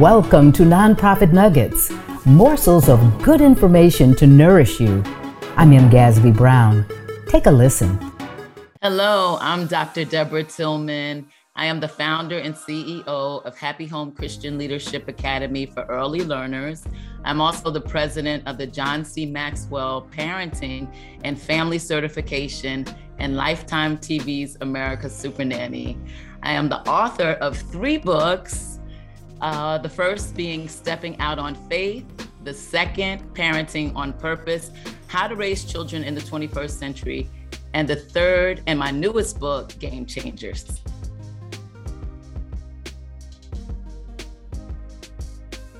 Welcome to Nonprofit Nuggets, morsels of good information to nourish you. I'm M. Gasby Brown. Take a listen. Hello, I'm Dr. Deborah Tillman. I am the founder and CEO of Happy Home Christian Leadership Academy for Early Learners. I'm also the president of the John C. Maxwell Parenting and Family Certification and Lifetime TV's America's Super Nanny. I am the author of three books. Uh, the first being Stepping Out on Faith, the second, Parenting on Purpose How to Raise Children in the 21st Century, and the third, and my newest book, Game Changers.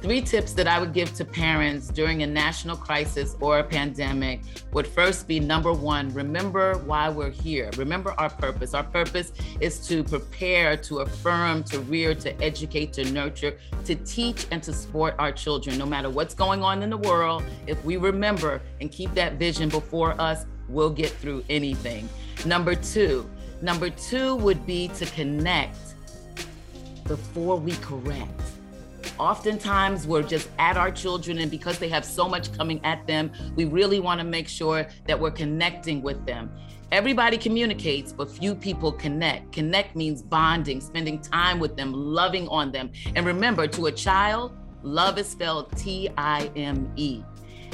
Three tips that I would give to parents during a national crisis or a pandemic would first be number one, remember why we're here. Remember our purpose. Our purpose is to prepare, to affirm, to rear, to educate, to nurture, to teach, and to support our children. No matter what's going on in the world, if we remember and keep that vision before us, we'll get through anything. Number two, number two would be to connect before we correct oftentimes we're just at our children and because they have so much coming at them we really want to make sure that we're connecting with them. Everybody communicates but few people connect. Connect means bonding spending time with them loving on them. And remember to a child love is spelled t-i-m-e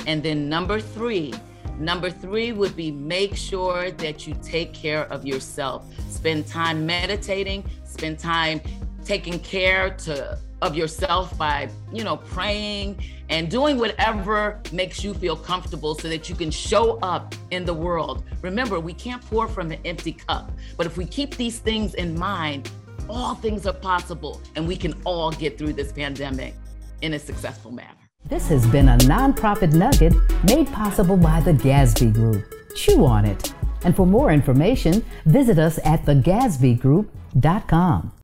and then number three Number three would be make sure that you take care of yourself. Spend time meditating, spend time taking care to of yourself by, you know, praying and doing whatever makes you feel comfortable so that you can show up in the world. Remember, we can't pour from an empty cup, but if we keep these things in mind, all things are possible and we can all get through this pandemic in a successful manner. This has been a nonprofit nugget made possible by the Gasby Group. Chew on it. And for more information, visit us at thegasbygroup.com.